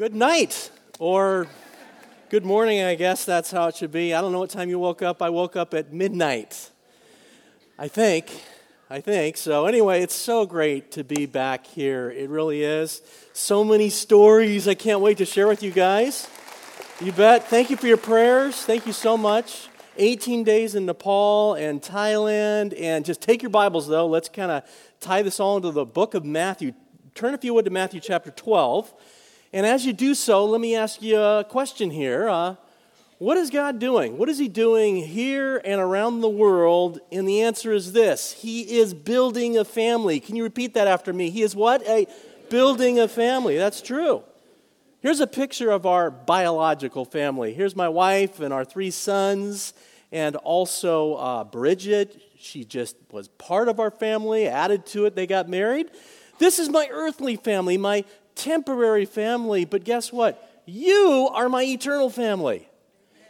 Good night, or good morning, I guess that's how it should be. I don't know what time you woke up. I woke up at midnight. I think. I think. So, anyway, it's so great to be back here. It really is. So many stories I can't wait to share with you guys. You bet. Thank you for your prayers. Thank you so much. 18 days in Nepal and Thailand. And just take your Bibles, though. Let's kind of tie this all into the book of Matthew. Turn, if you would, to Matthew chapter 12. And as you do so, let me ask you a question here. Uh, what is God doing? What is He doing here and around the world? And the answer is this He is building a family. Can you repeat that after me? He is what? A building a family. That's true. Here's a picture of our biological family. Here's my wife and our three sons, and also uh, Bridget. She just was part of our family, added to it. They got married. This is my earthly family, my temporary family, but guess what? You are my eternal family.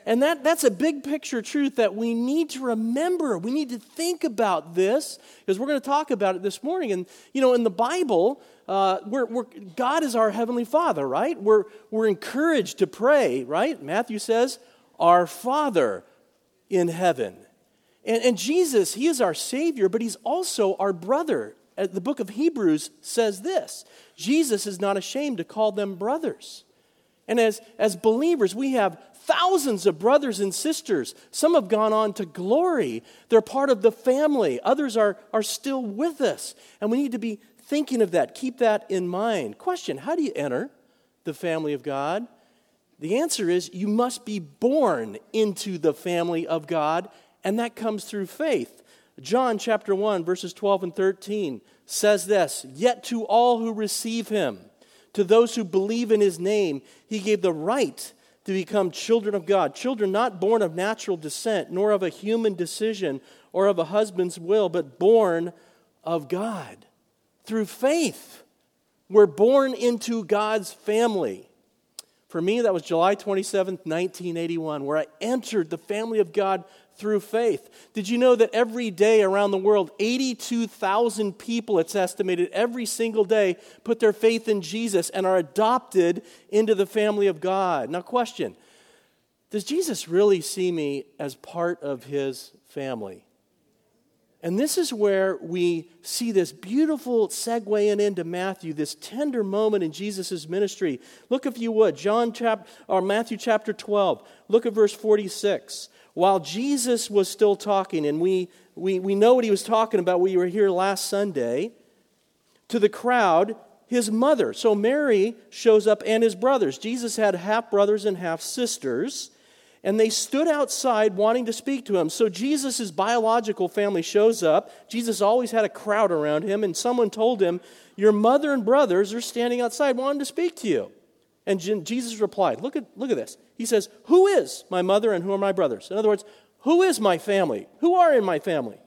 And that, that's a big picture truth that we need to remember. We need to think about this because we're going to talk about it this morning. And, you know, in the Bible, uh, we're, we're, God is our Heavenly Father, right? We're, we're encouraged to pray, right? Matthew says, Our Father in heaven. And, and Jesus, He is our Savior, but He's also our brother. Uh, the book of Hebrews says this Jesus is not ashamed to call them brothers. And as, as believers, we have thousands of brothers and sisters. Some have gone on to glory. They're part of the family. Others are, are still with us. And we need to be thinking of that. Keep that in mind. Question How do you enter the family of God? The answer is you must be born into the family of God, and that comes through faith. John chapter 1, verses 12 and 13 says this Yet to all who receive him, to those who believe in his name, he gave the right to become children of God, children not born of natural descent, nor of a human decision or of a husband's will, but born of God. Through faith, we're born into God's family. For me, that was July 27th, 1981, where I entered the family of God through faith. Did you know that every day around the world, 82,000 people, it's estimated, every single day put their faith in Jesus and are adopted into the family of God? Now, question Does Jesus really see me as part of his family? And this is where we see this beautiful segue in into Matthew, this tender moment in Jesus' ministry. Look, if you would, John chap- or Matthew chapter 12. Look at verse 46 while Jesus was still talking, and we, we, we know what he was talking about, we were here last Sunday, to the crowd, his mother. So Mary shows up and his brothers. Jesus had half brothers and half sisters, and they stood outside wanting to speak to him. So Jesus' biological family shows up. Jesus always had a crowd around him, and someone told him, Your mother and brothers are standing outside wanting to speak to you. And Jesus replied, look at, look at this. He says, Who is my mother and who are my brothers? In other words, who is my family? Who are in my family?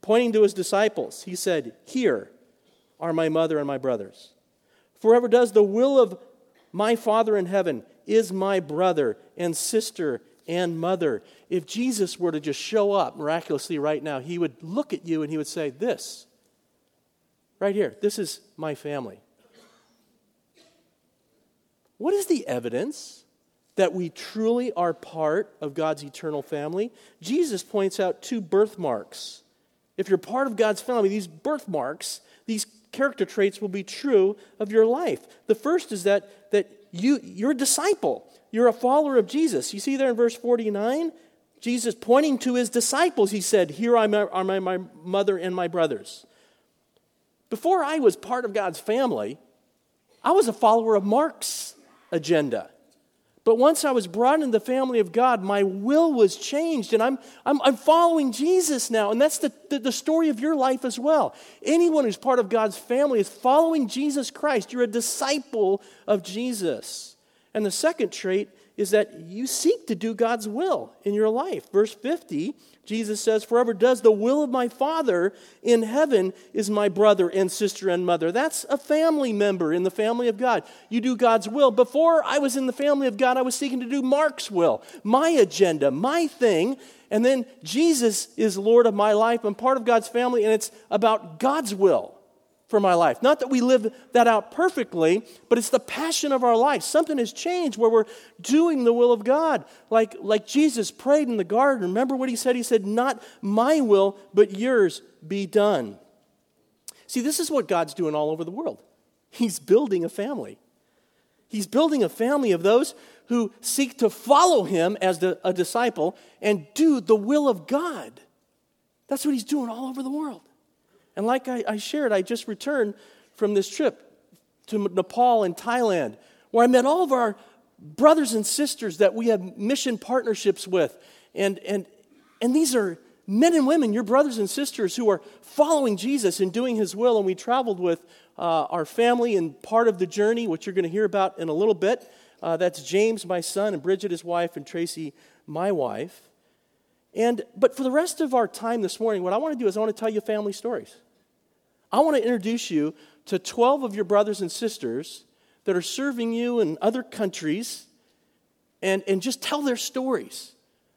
Pointing to his disciples, he said, Here are my mother and my brothers. For whoever does the will of my Father in heaven is my brother and sister and mother. If Jesus were to just show up miraculously right now, he would look at you and he would say, This, right here, this is my family. What is the evidence that we truly are part of God's eternal family? Jesus points out two birthmarks. If you're part of God's family, these birthmarks, these character traits will be true of your life. The first is that, that you, you're a disciple, you're a follower of Jesus. You see there in verse 49? Jesus pointing to his disciples, he said, Here are my, my mother and my brothers. Before I was part of God's family, I was a follower of Mark's agenda. But once I was brought into the family of God, my will was changed, and I'm, I'm, I'm following Jesus now. And that's the, the, the, story of your life as well. Anyone who's part of God's family is following Jesus Christ. You're a disciple of Jesus. And the second trait is that you seek to do God's will in your life. Verse 50 Jesus says, Whoever does the will of my Father in heaven is my brother and sister and mother. That's a family member in the family of God. You do God's will. Before I was in the family of God, I was seeking to do Mark's will, my agenda, my thing. And then Jesus is Lord of my life. I'm part of God's family, and it's about God's will for my life. Not that we live that out perfectly, but it's the passion of our life. Something has changed where we're doing the will of God. Like, like Jesus prayed in the garden. Remember what he said? He said, Not my will, but yours be done. See, this is what God's doing all over the world. He's building a family. He's building a family of those who seek to follow him as the, a disciple and do the will of God. That's what he's doing all over the world. And like I, I shared, I just returned from this trip to Nepal and Thailand, where I met all of our brothers and sisters that we have mission partnerships with. And, and, and these are men and women, your brothers and sisters, who are following Jesus and doing his will. And we traveled with uh, our family and part of the journey, which you're going to hear about in a little bit. Uh, that's James, my son, and Bridget, his wife, and Tracy, my wife. And, but for the rest of our time this morning, what I want to do is I want to tell you family stories. I want to introduce you to 12 of your brothers and sisters that are serving you in other countries and, and just tell their stories,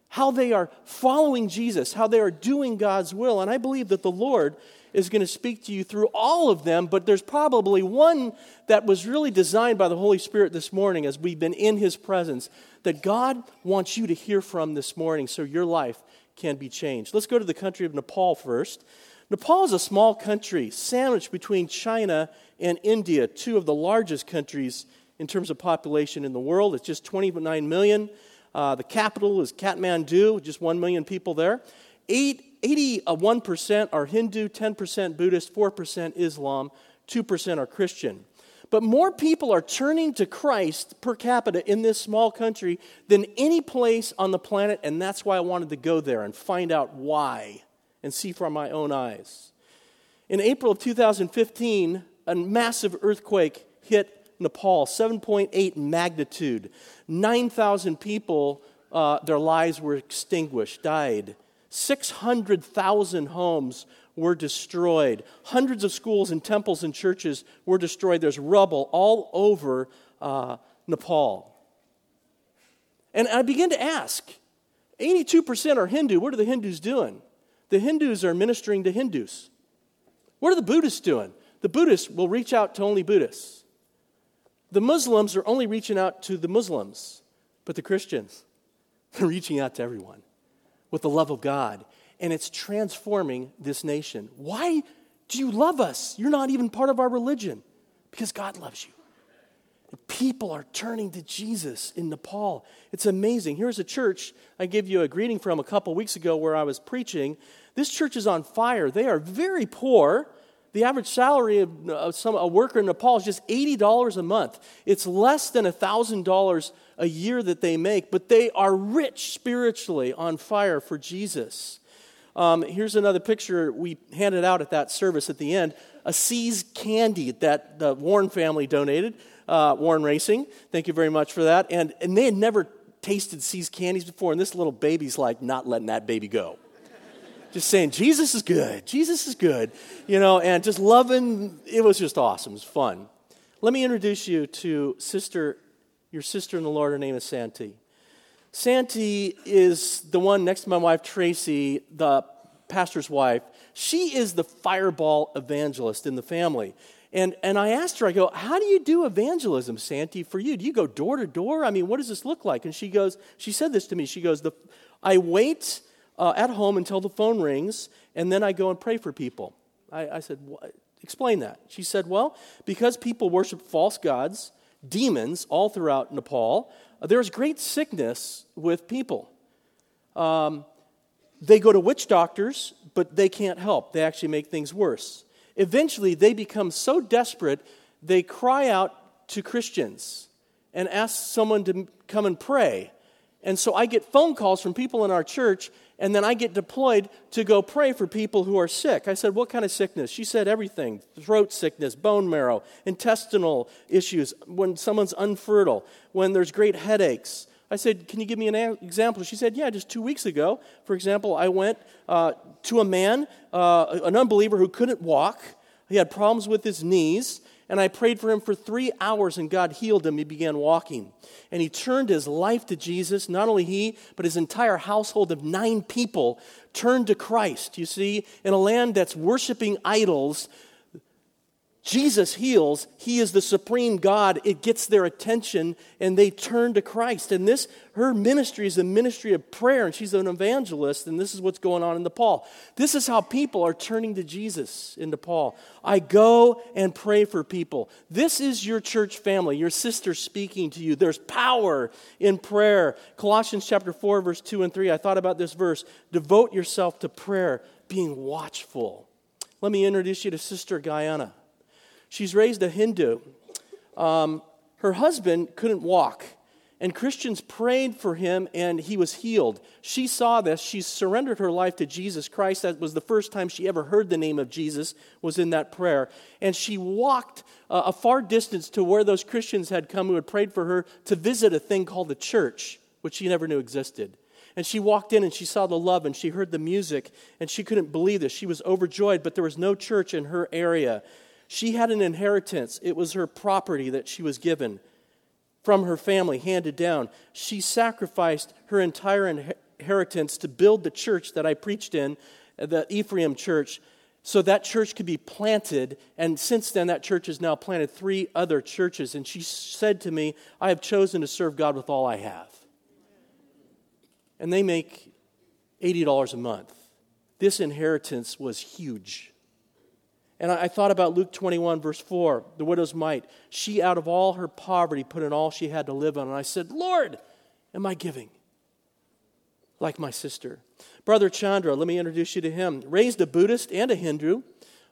how they are following Jesus, how they are doing God's will. And I believe that the Lord is going to speak to you through all of them, but there's probably one that was really designed by the Holy Spirit this morning as we've been in His presence that God wants you to hear from this morning so your life can be changed. Let's go to the country of Nepal first. Nepal is a small country sandwiched between China and India, two of the largest countries in terms of population in the world. It's just 29 million. Uh, the capital is Kathmandu, just 1 million people there. Eight 81% are Hindu, 10% Buddhist, 4% Islam, 2% are Christian. But more people are turning to Christ per capita in this small country than any place on the planet, and that's why I wanted to go there and find out why and see from my own eyes. In April of 2015, a massive earthquake hit Nepal, 7.8 magnitude. 9,000 people, uh, their lives were extinguished, died. 600,000 homes were destroyed. Hundreds of schools and temples and churches were destroyed. There's rubble all over uh, Nepal. And I begin to ask 82% are Hindu. What are the Hindus doing? The Hindus are ministering to Hindus. What are the Buddhists doing? The Buddhists will reach out to only Buddhists. The Muslims are only reaching out to the Muslims, but the Christians, are reaching out to everyone with the love of God, and it's transforming this nation. Why do you love us? You're not even part of our religion because God loves you. People are turning to Jesus in Nepal. It's amazing. Here's a church I gave you a greeting from a couple weeks ago where I was preaching. This church is on fire. They are very poor. The average salary of some, a worker in Nepal is just $80 a month. It's less than $1,000 a year that they make, but they are rich spiritually on fire for Jesus. Um, here's another picture we handed out at that service at the end a See's candy that the Warren family donated, uh, Warren Racing. Thank you very much for that. And, and they had never tasted See's candies before, and this little baby's like not letting that baby go. just saying, Jesus is good, Jesus is good, you know, and just loving, it was just awesome, it was fun. Let me introduce you to Sister your sister in the Lord, her name is Santi. Santi is the one next to my wife, Tracy, the pastor's wife. She is the fireball evangelist in the family. And, and I asked her, I go, how do you do evangelism, Santi, for you? Do you go door to door? I mean, what does this look like? And she goes, she said this to me. She goes, the, I wait uh, at home until the phone rings, and then I go and pray for people. I, I said, explain that. She said, well, because people worship false gods, demons all throughout Nepal. There's great sickness with people. Um, they go to witch doctors, but they can't help. They actually make things worse. Eventually, they become so desperate, they cry out to Christians and ask someone to come and pray. And so I get phone calls from people in our church and then I get deployed to go pray for people who are sick. I said, What kind of sickness? She said, Everything throat sickness, bone marrow, intestinal issues, when someone's unfertile, when there's great headaches. I said, Can you give me an example? She said, Yeah, just two weeks ago, for example, I went uh, to a man, uh, an unbeliever who couldn't walk. He had problems with his knees and I prayed for him for three hours, and God healed him. He began walking. And he turned his life to Jesus. Not only he, but his entire household of nine people turned to Christ. You see, in a land that's worshiping idols, Jesus heals, he is the supreme God. It gets their attention and they turn to Christ. And this, her ministry is a ministry of prayer, and she's an evangelist, and this is what's going on in Nepal. This is how people are turning to Jesus in Nepal. I go and pray for people. This is your church family, your sister speaking to you. There's power in prayer. Colossians chapter 4, verse 2 and 3. I thought about this verse. Devote yourself to prayer, being watchful. Let me introduce you to Sister Guyana. She's raised a Hindu. Um, her husband couldn't walk, and Christians prayed for him, and he was healed. She saw this. She surrendered her life to Jesus Christ. That was the first time she ever heard the name of Jesus, was in that prayer. And she walked uh, a far distance to where those Christians had come who had prayed for her to visit a thing called the church, which she never knew existed. And she walked in and she saw the love and she heard the music and she couldn't believe this. She was overjoyed, but there was no church in her area. She had an inheritance, it was her property that she was given from her family, handed down. She sacrificed her entire inheritance to build the church that I preached in, the Ephraim church, so that church could be planted. And since then, that church has now planted three other churches. And she said to me, I have chosen to serve God with all I have. And they make $80 a month. This inheritance was huge. And I, thought about Luke 21, verse 4, the widow's mite. She, out of all her poverty, put in all she had to live on. And I said, Lord, am I giving? Like my sister. Brother Chandra, let me introduce you to him. Raised a Buddhist and a Hindu.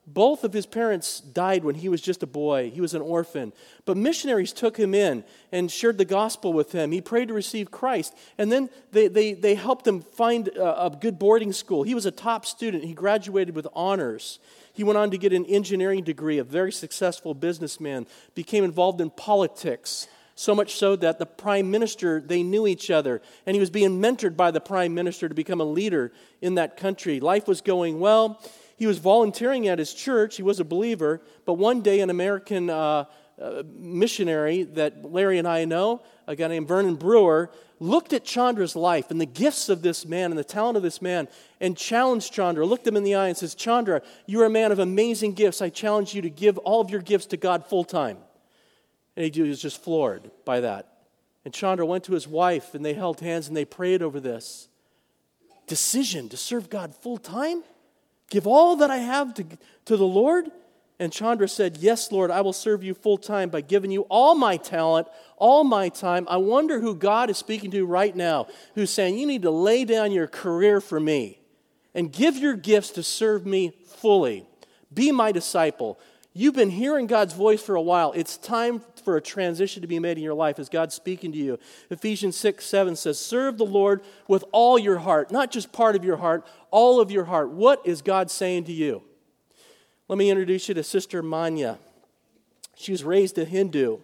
Both of his parents died when he was just a boy. He was an orphan. But missionaries took him in and shared the gospel with him. He prayed to receive Christ. And then they, they, they helped him find a, a good boarding school. He was a top student. He graduated with honors. He went on to get an engineering degree, a very successful businessman, became involved in politics. So much so that the prime minister, they knew each other, and he was being mentored by the prime minister to become a leader in that country. Life was going well. He was volunteering at his church. He was a believer. But one day, an American uh, Uh, missionary that Larry and I know, a guy named Vernon Brewer, looked at Chandra's life and the gifts of this man and the talent of this man and challenged Chandra, looked him in the eye and says, Chandra, you're a man of amazing gifts. I challenge you to give all of your gifts to God full time. And he was just floored by that. And Chandra went to his wife and they held hands and they prayed over this decision to serve God full time? Give all that I have to, to the Lord? And Chandra said, Yes, Lord, I will serve you full time by giving you all my talent, all my time. I wonder who God is speaking to right now, who's saying, You need to lay down your career for me and give your gifts to serve me fully. Be my disciple. You've been hearing God's voice for a while. It's time for a transition to be made in your life as God's speaking to you. Ephesians 6 7 says, Serve the Lord with all your heart, not just part of your heart, all of your heart. What is God saying to you? Let me introduce you to Sister Manya. She was raised a Hindu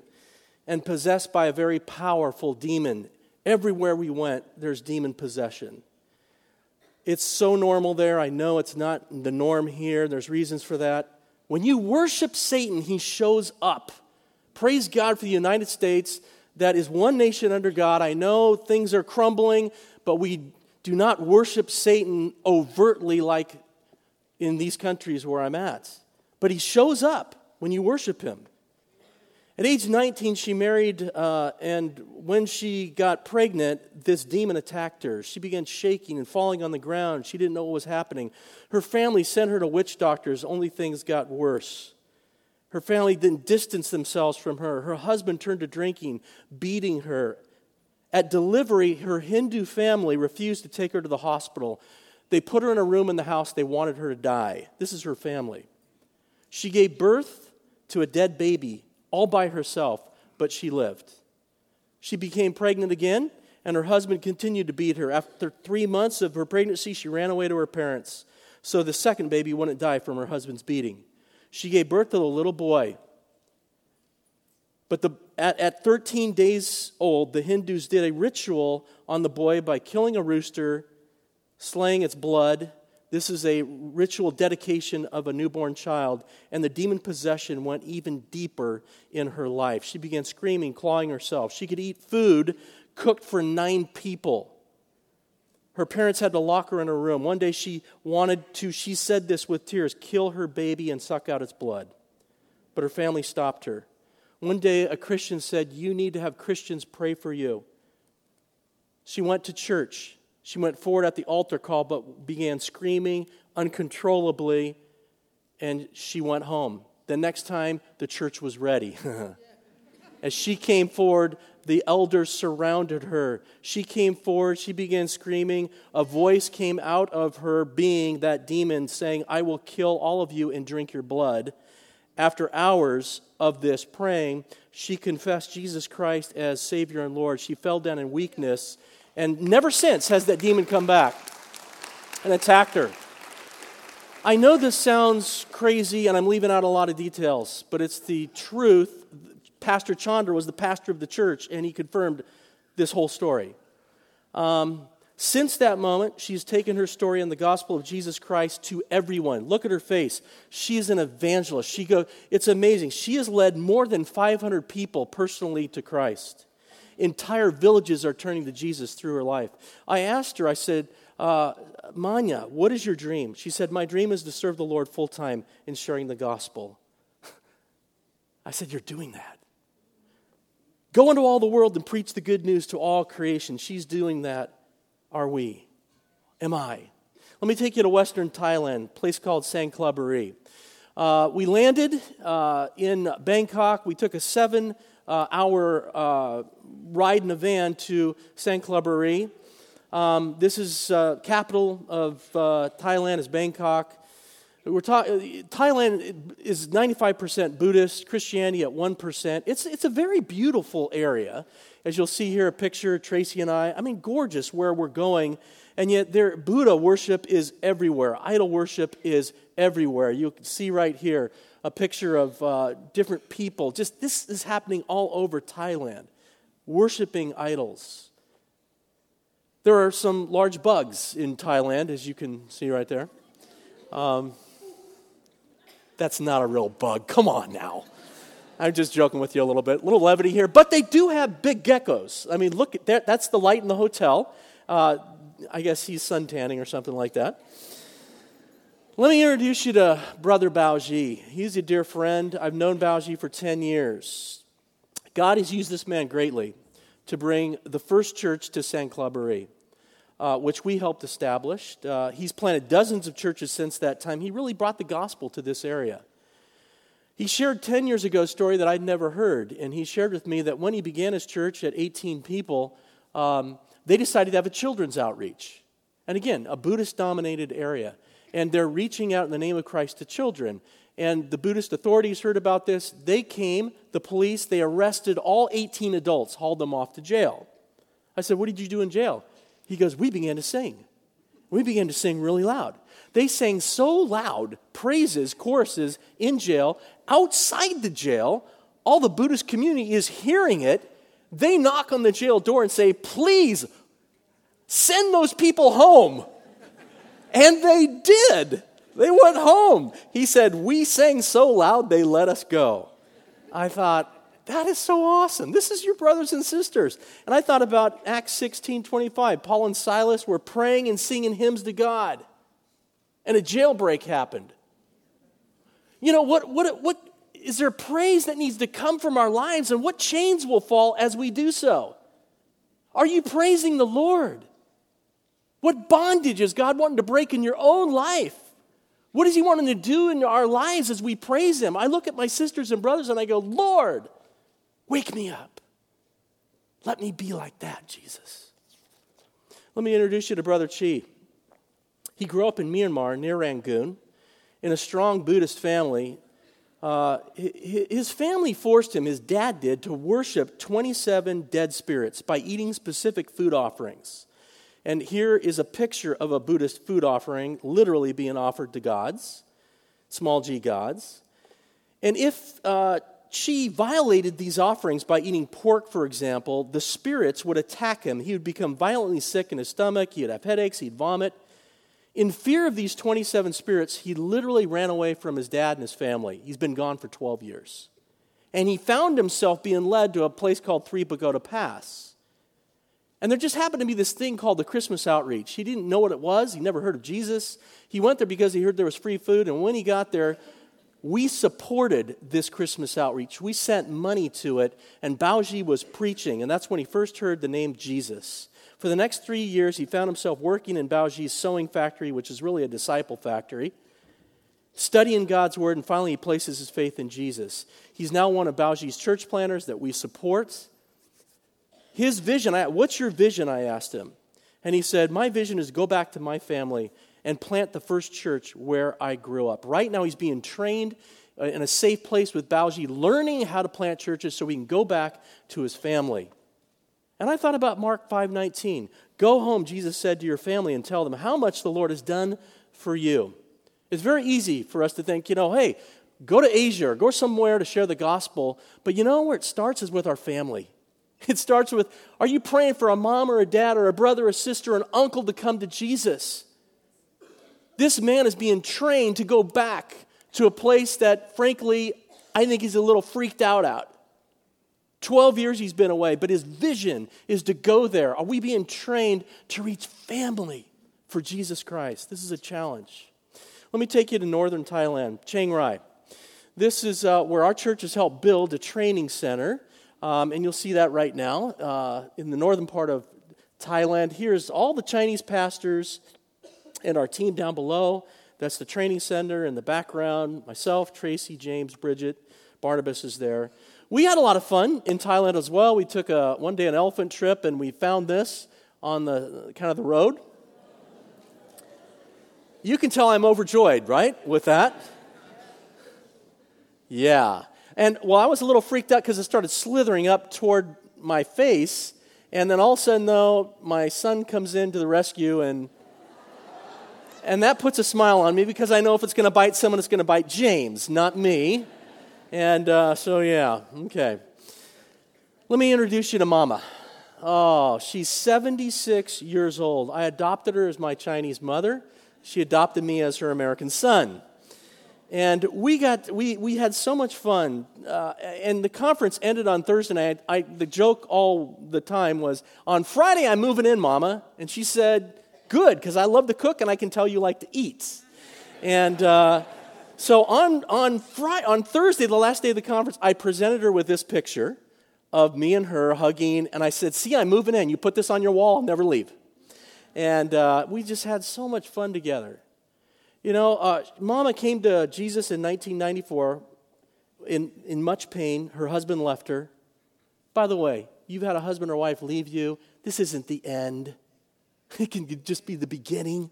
and possessed by a very powerful demon. Everywhere we went, there's demon possession. It's so normal there. I know it's not the norm here. There's reasons for that. When you worship Satan, he shows up. Praise God for the United States that is one nation under God. I know things are crumbling, but we do not worship Satan overtly like in these countries where I'm at. But he shows up when you worship him. At age 19, she married, uh, and when she got pregnant, this demon attacked her. She began shaking and falling on the ground. She didn't know what was happening. Her family sent her to witch doctors, only things got worse. Her family didn't distance themselves from her. Her husband turned to drinking, beating her. At delivery, her Hindu family refused to take her to the hospital. They put her in a room in the house. They wanted her to die. This is her family. She gave birth to a dead baby all by herself, but she lived. She became pregnant again, and her husband continued to beat her. After three months of her pregnancy, she ran away to her parents so the second baby wouldn't die from her husband's beating. She gave birth to a little boy. But the, at, at 13 days old, the Hindus did a ritual on the boy by killing a rooster slaying its blood. This is a ritual dedication of a newborn child, and the demon possession went even deeper in her life. She began screaming, clawing herself. She could eat food cooked for nine people. Her parents had to lock her in a room. One day she wanted to, she said this with tears, kill her baby and suck out its blood. but her family stopped her. One day, a Christian said, You need to have Christians pray for you. She went to church. She went forward at the altar call, but began screaming uncontrollably, and she went home. The next time, the church was ready. As she came forward, the elders surrounded her. She came forward, she began screaming. A voice came out of her being, that demon, saying, I will kill all of you and drink your blood. After hours of this praying, she confessed Jesus Christ as Savior and Lord. She fell down in weakness, and never since has that demon come back and attacked her. I know this sounds crazy and I'm leaving out a lot of details, but it's the truth. Pastor Chandra was the pastor of the church, and he confirmed this whole story. Um, since that moment, she's taken her story and the gospel of Jesus Christ to everyone. Look at her face. She is an evangelist. She go, it's amazing. She has led more than 500 people personally to Christ. Entire villages are turning to Jesus through her life. I asked her, I said, uh, Manya, what is your dream? She said, My dream is to serve the Lord full time in sharing the gospel. I said, You're doing that. Go into all the world and preach the good news to all creation. She's doing that. Are we? Am I? Let me take you to Western Thailand, place called Sangkhlaburi. Uh, we landed uh, in Bangkok. We took a seven uh, hour uh, ride in a van to Sangkhlaburi. Um, this is uh, capital of uh, Thailand is Bangkok. We're ta- Thailand is 95% Buddhist, Christianity at 1%. It's, it's a very beautiful area. As you'll see here, a picture, Tracy and I. I mean, gorgeous where we're going. And yet, there, Buddha worship is everywhere. Idol worship is everywhere. You can see right here a picture of uh, different people. Just this is happening all over Thailand, worshiping idols. There are some large bugs in Thailand, as you can see right there. Um, that's not a real bug. Come on now. I'm just joking with you a little bit. A little levity here. But they do have big geckos. I mean, look, at that, that's the light in the hotel. Uh, I guess he's suntanning or something like that. Let me introduce you to Brother Baoji. He's a dear friend. I've known Baoji for 10 years. God has used this man greatly to bring the first church to Sangkhlaburi uh, which we helped establish. Uh, he's planted dozens of churches since that time. He really brought the gospel to this area. He shared 10 years ago a story that I'd never heard, and he shared with me that when he began his church at 18 people, um, they decided to have a children's outreach. And again, a Buddhist dominated area. And they're reaching out in the name of Christ to children. And the Buddhist authorities heard about this. They came, the police, they arrested all 18 adults, hauled them off to jail. I said, What did you do in jail? He goes, We began to sing. We began to sing really loud. They sang so loud, praises, choruses in jail, outside the jail. All the Buddhist community is hearing it. They knock on the jail door and say, Please send those people home. And they did. They went home. He said, We sang so loud, they let us go. I thought, that is so awesome. This is your brothers and sisters. And I thought about Acts 16 25. Paul and Silas were praying and singing hymns to God, and a jailbreak happened. You know, what, what, what is there praise that needs to come from our lives, and what chains will fall as we do so? Are you praising the Lord? What bondage is God wanting to break in your own life? What is He wanting to do in our lives as we praise Him? I look at my sisters and brothers and I go, Lord, Wake me up. Let me be like that, Jesus. Let me introduce you to Brother Chi. He grew up in Myanmar near Rangoon in a strong Buddhist family. Uh, his family forced him, his dad did, to worship 27 dead spirits by eating specific food offerings. And here is a picture of a Buddhist food offering literally being offered to gods, small g gods. And if uh, Chi violated these offerings by eating pork, for example, the spirits would attack him. He would become violently sick in his stomach, he'd have headaches, he'd vomit. In fear of these 27 spirits, he literally ran away from his dad and his family. He's been gone for 12 years. And he found himself being led to a place called Three Pagoda Pass. And there just happened to be this thing called the Christmas outreach. He didn't know what it was, he never heard of Jesus. He went there because he heard there was free food, and when he got there, we supported this Christmas outreach. We sent money to it, and Baoji was preaching, and that's when he first heard the name Jesus. For the next three years, he found himself working in Baoji's sewing factory, which is really a disciple factory, studying God's word, and finally he places his faith in Jesus. He's now one of Baoji's church planters that we support. His vision, I, what's your vision? I asked him. And he said, My vision is go back to my family and plant the first church where I grew up. Right now, he's being trained uh, in a safe place with Baoji, learning how to plant churches so he can go back to his family. And I thought about Mark 5:19. Go home, Jesus said to your family, and tell them how much the Lord has done for you. It's very easy for us to think, you know, hey, go to Asia or go somewhere to share the gospel. But you know where it starts is with our family. It starts with, are you praying for a mom or a dad or a brother or a sister or an uncle to come to Jesus? This man is being trained to go back to a place that, frankly, I think he's a little freaked out at. 12 years he's been away, but his vision is to go there. Are we being trained to reach family for Jesus Christ? This is a challenge. Let me take you to northern Thailand, Chiang Rai. This is uh, where our church has helped build a training center, um, and you'll see that right now uh, in the northern part of Thailand. Here's all the Chinese pastors and our team down below. That's the training center in the background. Myself, Tracy, James, Bridget, Barnabas is there. We had a lot of fun in Thailand as well. We took a one day an elephant trip and we found this on the kind of the road. You can tell I'm overjoyed, right, with that? Yeah. And well, I was a little freaked out because it started slithering up toward my face. And then all of a sudden, though, my son comes in to the rescue and and that puts a smile on me because I know if it's going to bite someone, it's going to bite James, not me. And uh, so, yeah, okay. Let me introduce you to Mama. Oh, she's 76 years old. I adopted her as my Chinese mother. She adopted me as her American son. And we got we, we had so much fun. Uh, and the conference ended on Thursday night. I, the joke all the time was on Friday I'm moving in, Mama. And she said, good because I love to cook and I can tell you like to eat. And uh, so on, on, Friday, on Thursday, the last day of the conference, I presented her with this picture of me and her hugging. And I said, See, I'm moving in. You put this on your wall, I'll never leave. And uh, we just had so much fun together. You know, uh, Mama came to Jesus in 1994 in, in much pain. Her husband left her. By the way, you've had a husband or wife leave you. This isn't the end. It can just be the beginning.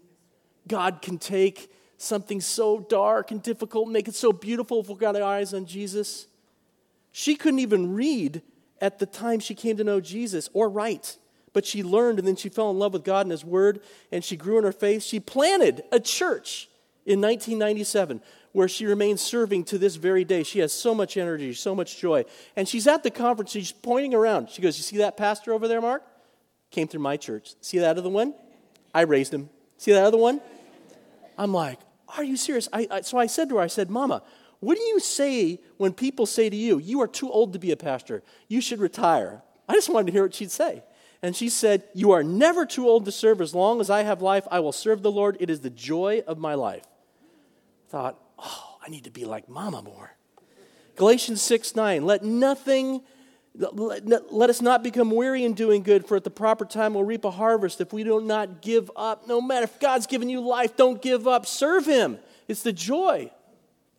God can take something so dark and difficult, and make it so beautiful if we've got our eyes on Jesus. She couldn't even read at the time she came to know Jesus or write, but she learned and then she fell in love with God and His Word and she grew in her faith. She planted a church in 1997 where she remains serving to this very day. She has so much energy, so much joy. And she's at the conference, she's pointing around. She goes, You see that pastor over there, Mark? came through my church. See that other one? I raised him. See that other one? I'm like, are you serious? I, I, so I said to her, I said, Mama, what do you say when people say to you, you are too old to be a pastor? You should retire. I just wanted to hear what she'd say. And she said, You are never too old to serve. As long as I have life, I will serve the Lord. It is the joy of my life. Thought, Oh, I need to be like Mama more. Galatians 6 9, let nothing let us not become weary in doing good, for at the proper time we'll reap a harvest if we do not give up. No matter if God's given you life, don't give up. Serve Him. It's the joy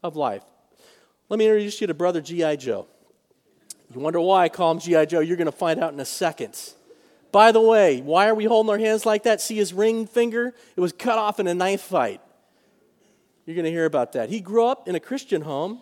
of life. Let me introduce you to Brother G.I. Joe. You wonder why I call him G.I. Joe? You're going to find out in a second. By the way, why are we holding our hands like that? See his ring finger? It was cut off in a knife fight. You're going to hear about that. He grew up in a Christian home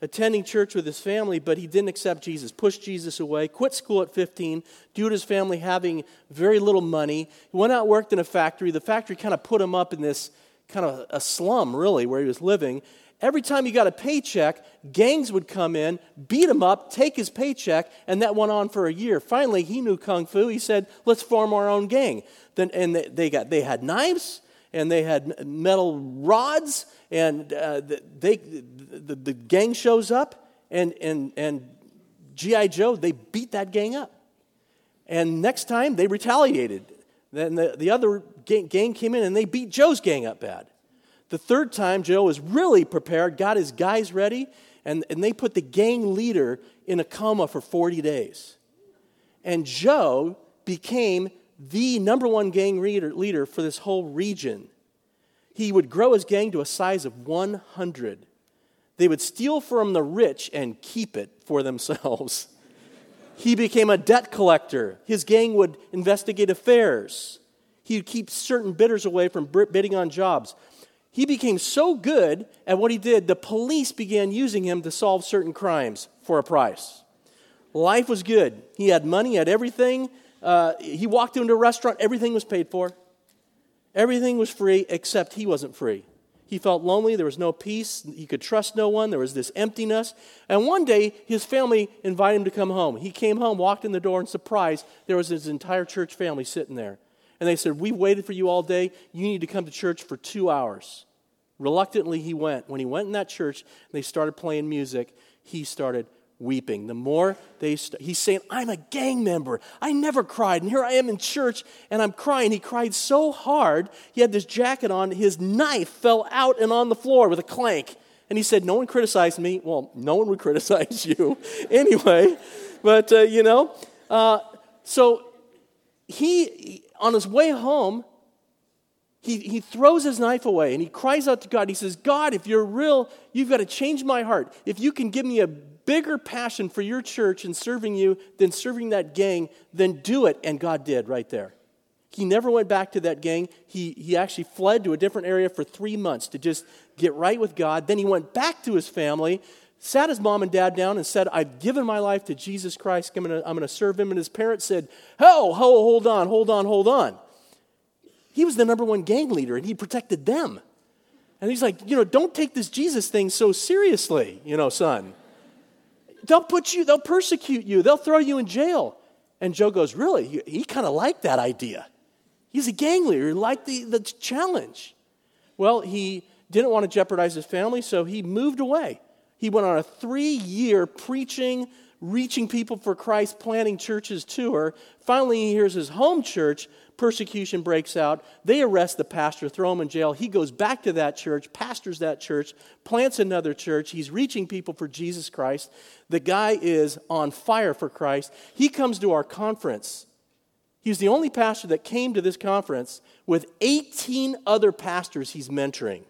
attending church with his family, but he didn't accept Jesus, pushed Jesus away, quit school at 15 due to his family having very little money. He went out worked in a factory. The factory kind of put him up in this kind of a slum, really, where he was living. Every time he got a paycheck, gangs would come in, beat him up, take his paycheck, and that went on for a year. Finally, he knew kung fu. He said, "Let's form our own gang." Then, and they got they had knives and they had metal rods, and uh, they, the, the gang shows up, and, and, and G.I. Joe, they beat that gang up. And next time, they retaliated. Then the, the other gang, gang came in and they beat Joe's gang up bad. The third time, Joe was really prepared, got his guys ready, and, and they put the gang leader in a coma for 40 days. And Joe became the number one gang leader, for this whole region. He would grow his gang to a size of 100. They would steal from the rich and keep it for themselves. he became a debt collector. His gang would investigate affairs. He would keep certain bidders away from bidding on jobs. He became so good at what he did, the police began using him to solve certain crimes for a price. Life was good. He had money, had everything. Uh, he walked into a restaurant, everything was paid for. Everything was free except he wasn't free. He felt lonely, there was no peace, he could trust no one, there was this emptiness. And one day, his family invited him to come home. He came home, walked in the door, and surprised, there was his entire church family sitting there. And they said, We've waited for you all day. You need to come to church for two hours. Reluctantly, he went. When he went in that church, they started playing music. He started weeping. The more they, st- he's saying, I'm a gang member. I never cried. And here I am in church and I'm crying. He cried so hard, he had this jacket on, his knife fell out and on the floor with a clank. And he said, No one criticized me. Well, no one would criticize you anyway. But, uh, you know, uh, so he, on his way home, he, he throws his knife away and he cries out to God. He says, God, if you're real, you've got to change my heart. If you can give me a bigger passion for your church and serving you than serving that gang, then do it. And God did right there. He never went back to that gang. He, he actually fled to a different area for three months to just get right with God. Then he went back to his family, sat his mom and dad down, and said, I've given my life to Jesus Christ. I'm going to serve him. And his parents said, Oh, ho, hold on, hold on, hold on. He was the number one gang leader and he protected them. And he's like, you know, don't take this Jesus thing so seriously, you know, son. They'll put you, they'll persecute you, they'll throw you in jail. And Joe goes, really? He, he kind of liked that idea. He's a gang leader, he liked the, the challenge. Well, he didn't want to jeopardize his family, so he moved away. He went on a three year preaching, reaching people for Christ, planting churches tour. Finally, he hears his home church persecution breaks out. They arrest the pastor, throw him in jail. He goes back to that church, pastors that church, plants another church. He's reaching people for Jesus Christ. The guy is on fire for Christ. He comes to our conference. He's the only pastor that came to this conference with 18 other pastors he's mentoring.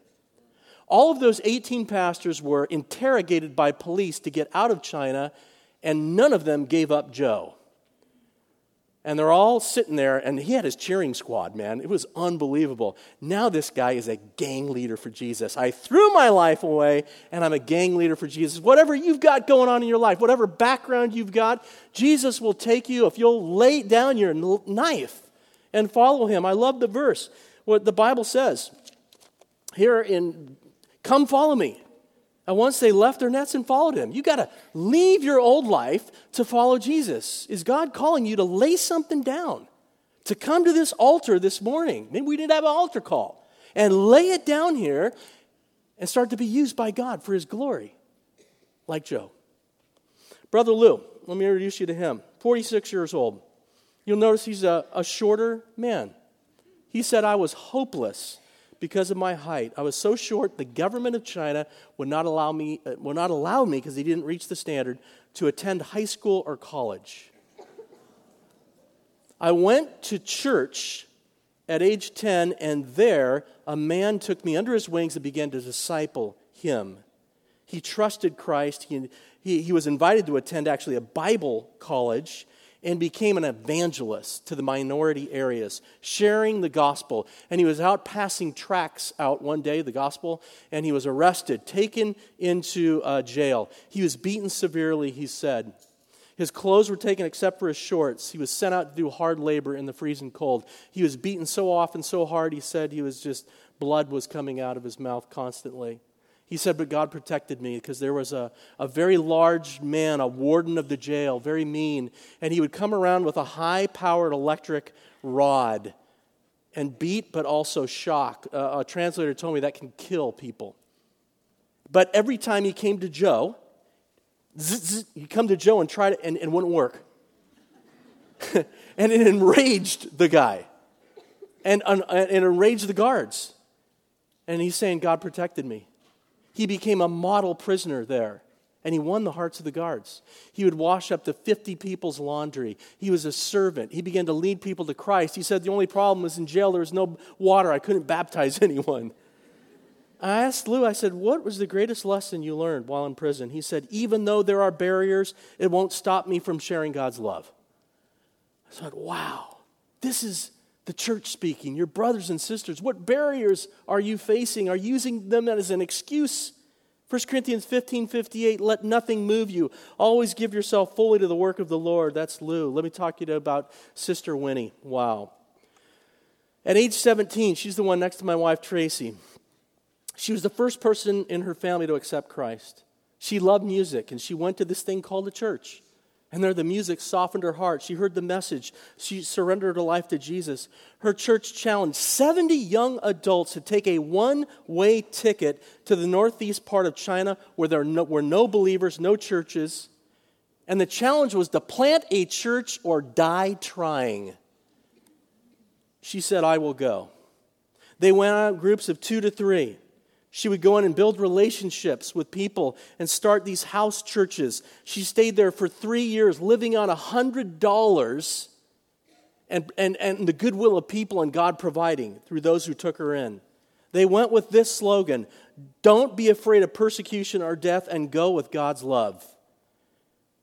All of those 18 pastors were interrogated by police to get out of China, and none of them gave up Joe. And they're all sitting there, and he had his cheering squad, man. It was unbelievable. Now, this guy is a gang leader for Jesus. I threw my life away, and I'm a gang leader for Jesus. Whatever you've got going on in your life, whatever background you've got, Jesus will take you if you'll lay down your knife and follow him. I love the verse, what the Bible says here in Come follow me. And once they left their nets and followed him, you got to leave your old life to follow Jesus. Is God calling you to lay something down? To come to this altar this morning? Maybe we didn't have an altar call. And lay it down here and start to be used by God for his glory, like Joe. Brother Lou, let me introduce you to him. 46 years old. You'll notice he's a, a shorter man. He said, I was hopeless because of my height. I was so short, the government of China would not allow me, uh, would not allow me because he didn't reach the standard, to attend high school or college. I went to church at age 10, and there a man took me under his wings and began to disciple him. He trusted Christ. He, he, he was invited to attend actually a Bible college and became an evangelist to the minority areas, sharing the gospel. And he was out passing tracts out one day, the gospel, and he was arrested, taken into uh, jail. He was beaten severely, he said. His clothes were taken except for his shorts. He was sent out to do hard labor in the freezing cold. He was beaten so often, so hard, he said he was just, blood was coming out of his mouth constantly. He said, But God protected me because there was a, a very large man, a warden of the jail, very mean, and he would come around with a high powered electric rod and beat, but also shock. Uh, a translator told me that can kill people. But every time he came to Joe, zzz, he'd come to Joe and try to, and it wouldn't work. and it enraged the guy and, and enraged the guards. And he's saying, God protected me. He became a model prisoner there and he won the hearts of the guards. He would wash up to 50 people's laundry. He was a servant. He began to lead people to Christ. He said, The only problem was in jail, there was no water. I couldn't baptize anyone. I asked Lou, I said, What was the greatest lesson you learned while in prison? He said, Even though there are barriers, it won't stop me from sharing God's love. I said, Wow, this is the church speaking. Your brothers and sisters, what barriers are you facing? Are you using them as an excuse 1 Corinthians 15 58, let nothing move you. Always give yourself fully to the work of the Lord. That's Lou. Let me talk to you about Sister Winnie. Wow. At age 17, she's the one next to my wife, Tracy. She was the first person in her family to accept Christ. She loved music, and she went to this thing called a church. And there, the music softened her heart. She heard the message. She surrendered her life to Jesus. Her church challenged 70 young adults to take a one way ticket to the northeast part of China where there were no believers, no churches. And the challenge was to plant a church or die trying. She said, I will go. They went out groups of two to three. She would go in and build relationships with people and start these house churches. She stayed there for three years, living on $100 and, and, and the goodwill of people and God providing through those who took her in. They went with this slogan Don't be afraid of persecution or death and go with God's love.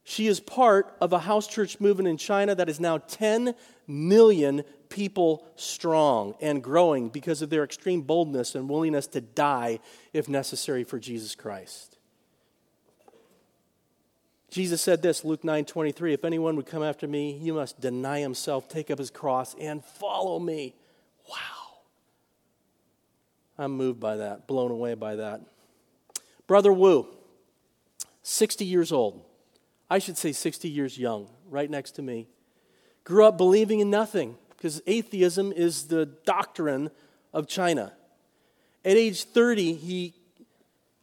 She is part of a house church movement in China that is now 10 million people strong and growing because of their extreme boldness and willingness to die if necessary for Jesus Christ. Jesus said this, Luke 9 23, if anyone would come after me, he must deny himself, take up his cross, and follow me. Wow. I'm moved by that, blown away by that. Brother Wu, 60 years old. I should say 60 years young, right next to me. Grew up believing in nothing because atheism is the doctrine of China. At age 30, he,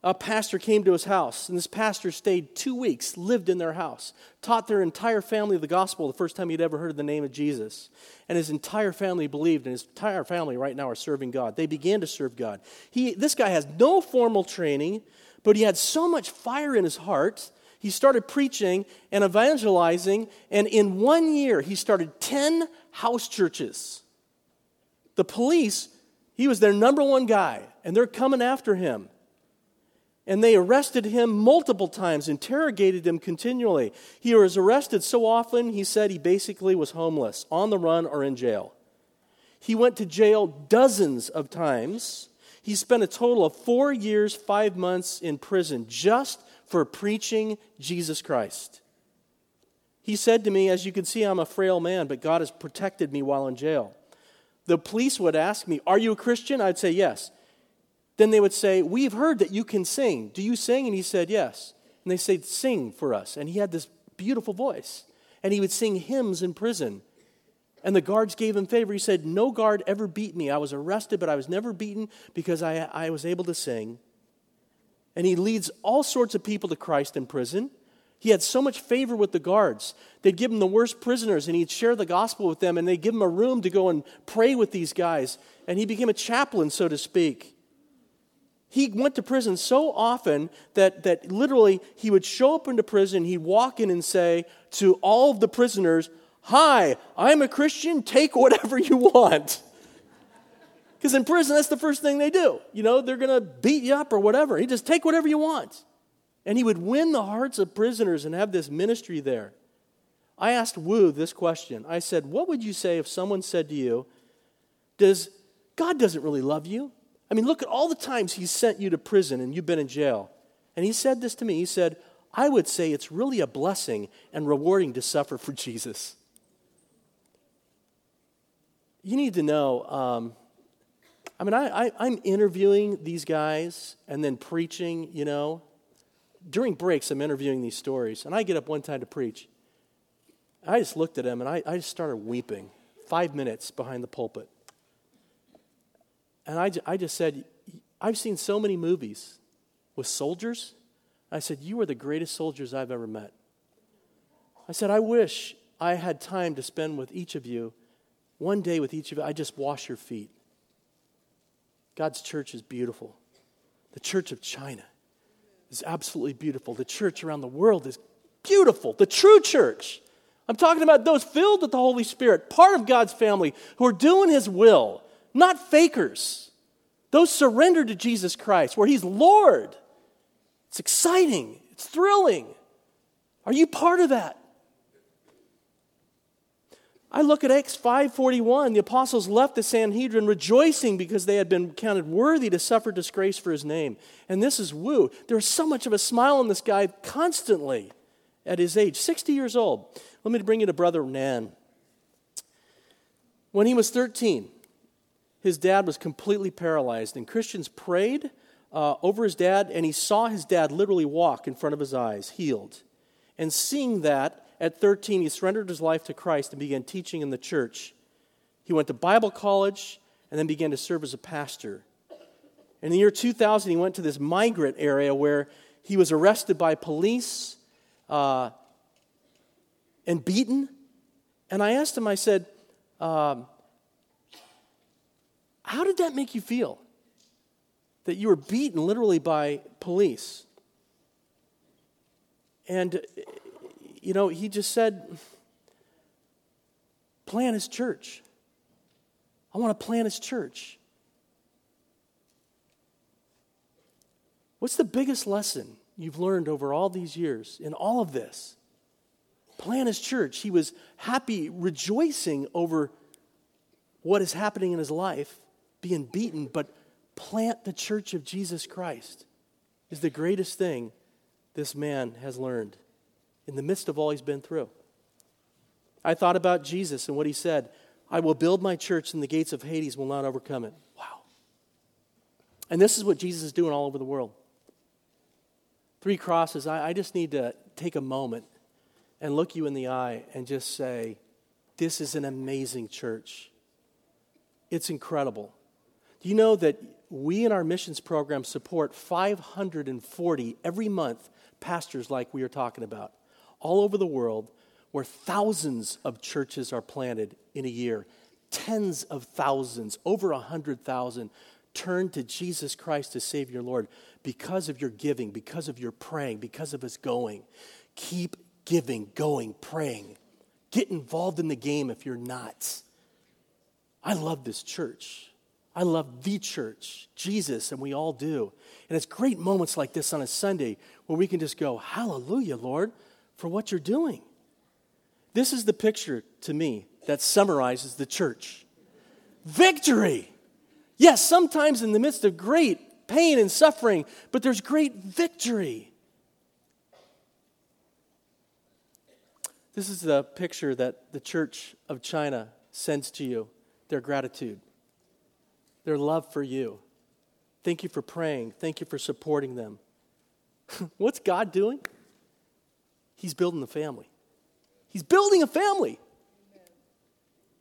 a pastor came to his house, and this pastor stayed two weeks, lived in their house, taught their entire family the gospel the first time he'd ever heard the name of Jesus. And his entire family believed, and his entire family right now are serving God. They began to serve God. He, this guy has no formal training, but he had so much fire in his heart he started preaching and evangelizing, and in one year, he started 10 house churches. The police, he was their number one guy, and they're coming after him. And they arrested him multiple times, interrogated him continually. He was arrested so often, he said he basically was homeless, on the run, or in jail. He went to jail dozens of times. He spent a total of four years, five months in prison just for preaching Jesus Christ. He said to me, As you can see, I'm a frail man, but God has protected me while in jail. The police would ask me, Are you a Christian? I'd say, Yes. Then they would say, We've heard that you can sing. Do you sing? And he said, Yes. And they said, Sing for us. And he had this beautiful voice. And he would sing hymns in prison. And the guards gave him favor. He said, No guard ever beat me. I was arrested, but I was never beaten because I, I was able to sing and he leads all sorts of people to Christ in prison. He had so much favor with the guards. They'd give him the worst prisoners, and he'd share the gospel with them, and they'd give him a room to go and pray with these guys. And he became a chaplain, so to speak. He went to prison so often that, that literally he would show up into prison, he'd walk in and say to all of the prisoners, Hi, I'm a Christian, take whatever you want. Because in prison, that's the first thing they do. You know, they're going to beat you up or whatever. He just take whatever you want. And he would win the hearts of prisoners and have this ministry there. I asked Wu this question. I said, What would you say if someone said to you, Does God doesn't really love you? I mean, look at all the times He sent you to prison and you've been in jail. And he said this to me. He said, I would say it's really a blessing and rewarding to suffer for Jesus. You need to know um, I mean, I, I, I'm interviewing these guys and then preaching, you know. During breaks, I'm interviewing these stories, and I get up one time to preach. I just looked at him and I, I just started weeping, five minutes behind the pulpit. And I, I just said, I've seen so many movies with soldiers. I said, You are the greatest soldiers I've ever met. I said, I wish I had time to spend with each of you, one day with each of you. I just wash your feet. God's church is beautiful. The church of China is absolutely beautiful. The church around the world is beautiful. The true church. I'm talking about those filled with the Holy Spirit, part of God's family, who are doing His will, not fakers. Those surrendered to Jesus Christ, where He's Lord. It's exciting, it's thrilling. Are you part of that? I look at Acts 5:41, the apostles left the Sanhedrin rejoicing because they had been counted worthy to suffer disgrace for his name. And this is Wu. There's so much of a smile on this guy constantly at his age, 60 years old. Let me bring you to brother Nan. When he was 13, his dad was completely paralyzed, and Christians prayed uh, over his dad, and he saw his dad literally walk in front of his eyes, healed. And seeing that, at 13, he surrendered his life to Christ and began teaching in the church. He went to Bible college and then began to serve as a pastor. In the year 2000, he went to this migrant area where he was arrested by police uh, and beaten. And I asked him, I said, um, How did that make you feel? That you were beaten literally by police. And you know, he just said, plant his church. I want to plant his church. What's the biggest lesson you've learned over all these years in all of this? Plant his church. He was happy, rejoicing over what is happening in his life, being beaten, but plant the church of Jesus Christ is the greatest thing this man has learned in the midst of all he's been through. I thought about Jesus and what he said I will build my church, and the gates of Hades will not overcome it. Wow. And this is what Jesus is doing all over the world. Three crosses, I, I just need to take a moment and look you in the eye and just say, This is an amazing church. It's incredible. Do you know that we in our missions program support 540 every month pastors like we are talking about? All over the world where thousands of churches are planted in a year. Tens of thousands, over a hundred thousand, turn to Jesus Christ as Savior Lord because of your giving, because of your praying, because of us going. Keep giving, going, praying. Get involved in the game if you're not. I love this church. I love the church, Jesus, and we all do. And it's great moments like this on a Sunday where we can just go, Hallelujah, Lord for what you're doing. This is the picture to me that summarizes the church victory. Yes, sometimes in the midst of great pain and suffering, but there's great victory. This is the picture that the church of China sends to you their gratitude, their love for you. Thank you for praying. Thank you for supporting them. What's God doing? He's building a family. He's building a family.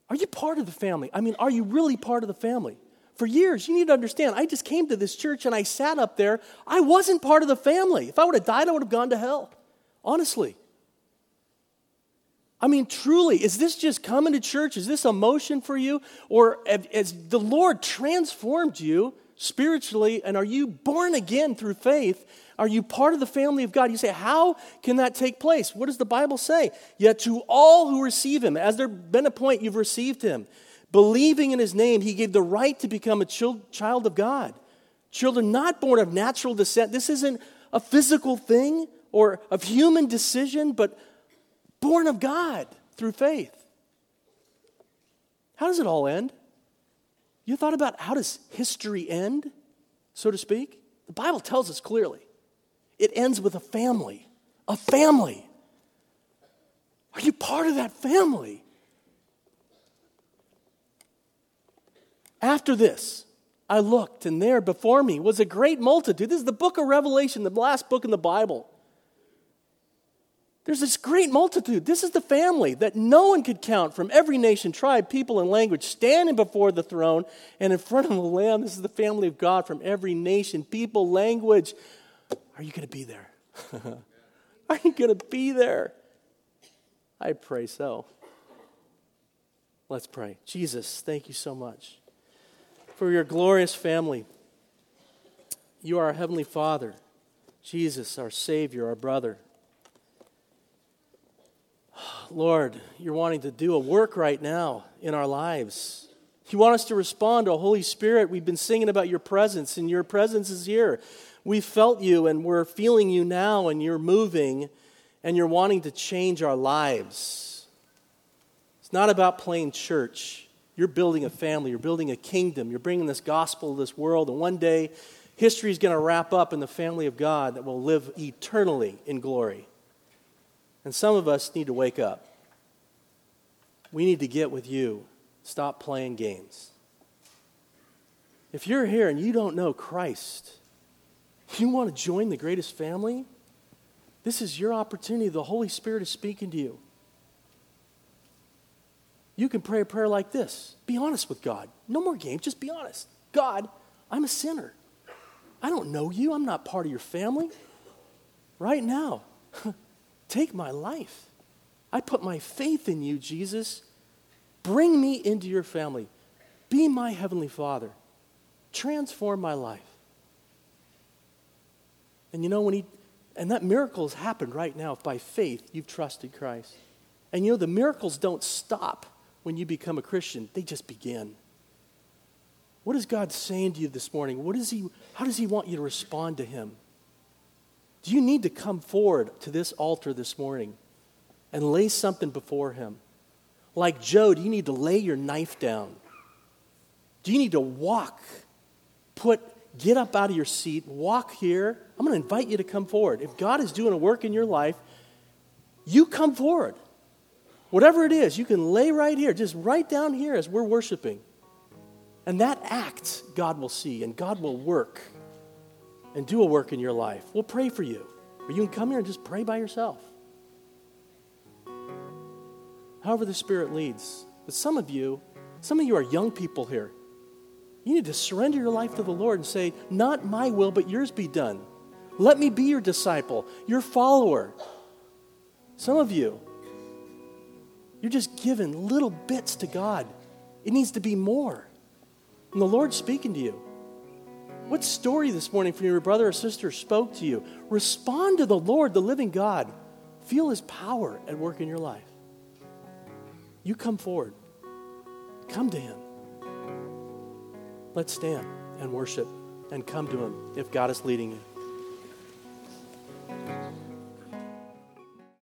Are you part of the family? I mean, are you really part of the family? For years, you need to understand, I just came to this church and I sat up there. I wasn't part of the family. If I would have died, I would have gone to hell. Honestly. I mean, truly, is this just coming to church? Is this emotion for you? Or has the Lord transformed you spiritually and are you born again through faith? Are you part of the family of God? You say, How can that take place? What does the Bible say? Yet to all who receive him, as there been a point you've received him, believing in his name, he gave the right to become a child of God. Children not born of natural descent. This isn't a physical thing or of human decision, but born of God through faith. How does it all end? You thought about how does history end, so to speak? The Bible tells us clearly. It ends with a family. A family. Are you part of that family? After this, I looked, and there before me was a great multitude. This is the book of Revelation, the last book in the Bible. There's this great multitude. This is the family that no one could count from every nation, tribe, people, and language standing before the throne and in front of the Lamb. This is the family of God from every nation, people, language, are you going to be there? Are you going to be there? I pray so. Let's pray. Jesus, thank you so much for your glorious family. You are our Heavenly Father, Jesus, our Savior, our brother. Lord, you're wanting to do a work right now in our lives. You want us to respond to Holy Spirit. We've been singing about your presence, and your presence is here. We felt you, and we're feeling you now, and you're moving, and you're wanting to change our lives. It's not about playing church. You're building a family, you're building a kingdom, you're bringing this gospel to this world, and one day history is going to wrap up in the family of God that will live eternally in glory. And some of us need to wake up. We need to get with you. Stop playing games. If you're here and you don't know Christ, you want to join the greatest family? This is your opportunity. The Holy Spirit is speaking to you. You can pray a prayer like this Be honest with God. No more games, just be honest. God, I'm a sinner. I don't know you. I'm not part of your family. Right now, take my life. I put my faith in you, Jesus. Bring me into your family. Be my heavenly Father. Transform my life. And you know, when he, and that miracle has happened right now. By faith, you've trusted Christ. And you know, the miracles don't stop when you become a Christian, they just begin. What is God saying to you this morning? What is he, how does He want you to respond to Him? Do you need to come forward to this altar this morning and lay something before Him? Like Joe, do you need to lay your knife down? Do you need to walk? Put, get up out of your seat, walk here. I'm going to invite you to come forward. If God is doing a work in your life, you come forward. Whatever it is, you can lay right here, just right down here as we're worshiping. And that act, God will see, and God will work and do a work in your life. We'll pray for you. Or you can come here and just pray by yourself. However, the Spirit leads. But some of you, some of you are young people here. You need to surrender your life to the Lord and say, Not my will, but yours be done. Let me be your disciple, your follower. Some of you, you're just giving little bits to God. It needs to be more. And the Lord's speaking to you. What story this morning from your brother or sister spoke to you? Respond to the Lord, the living God. Feel his power at work in your life. You come forward. Come to Him. Let's stand and worship and come to Him if God is leading you.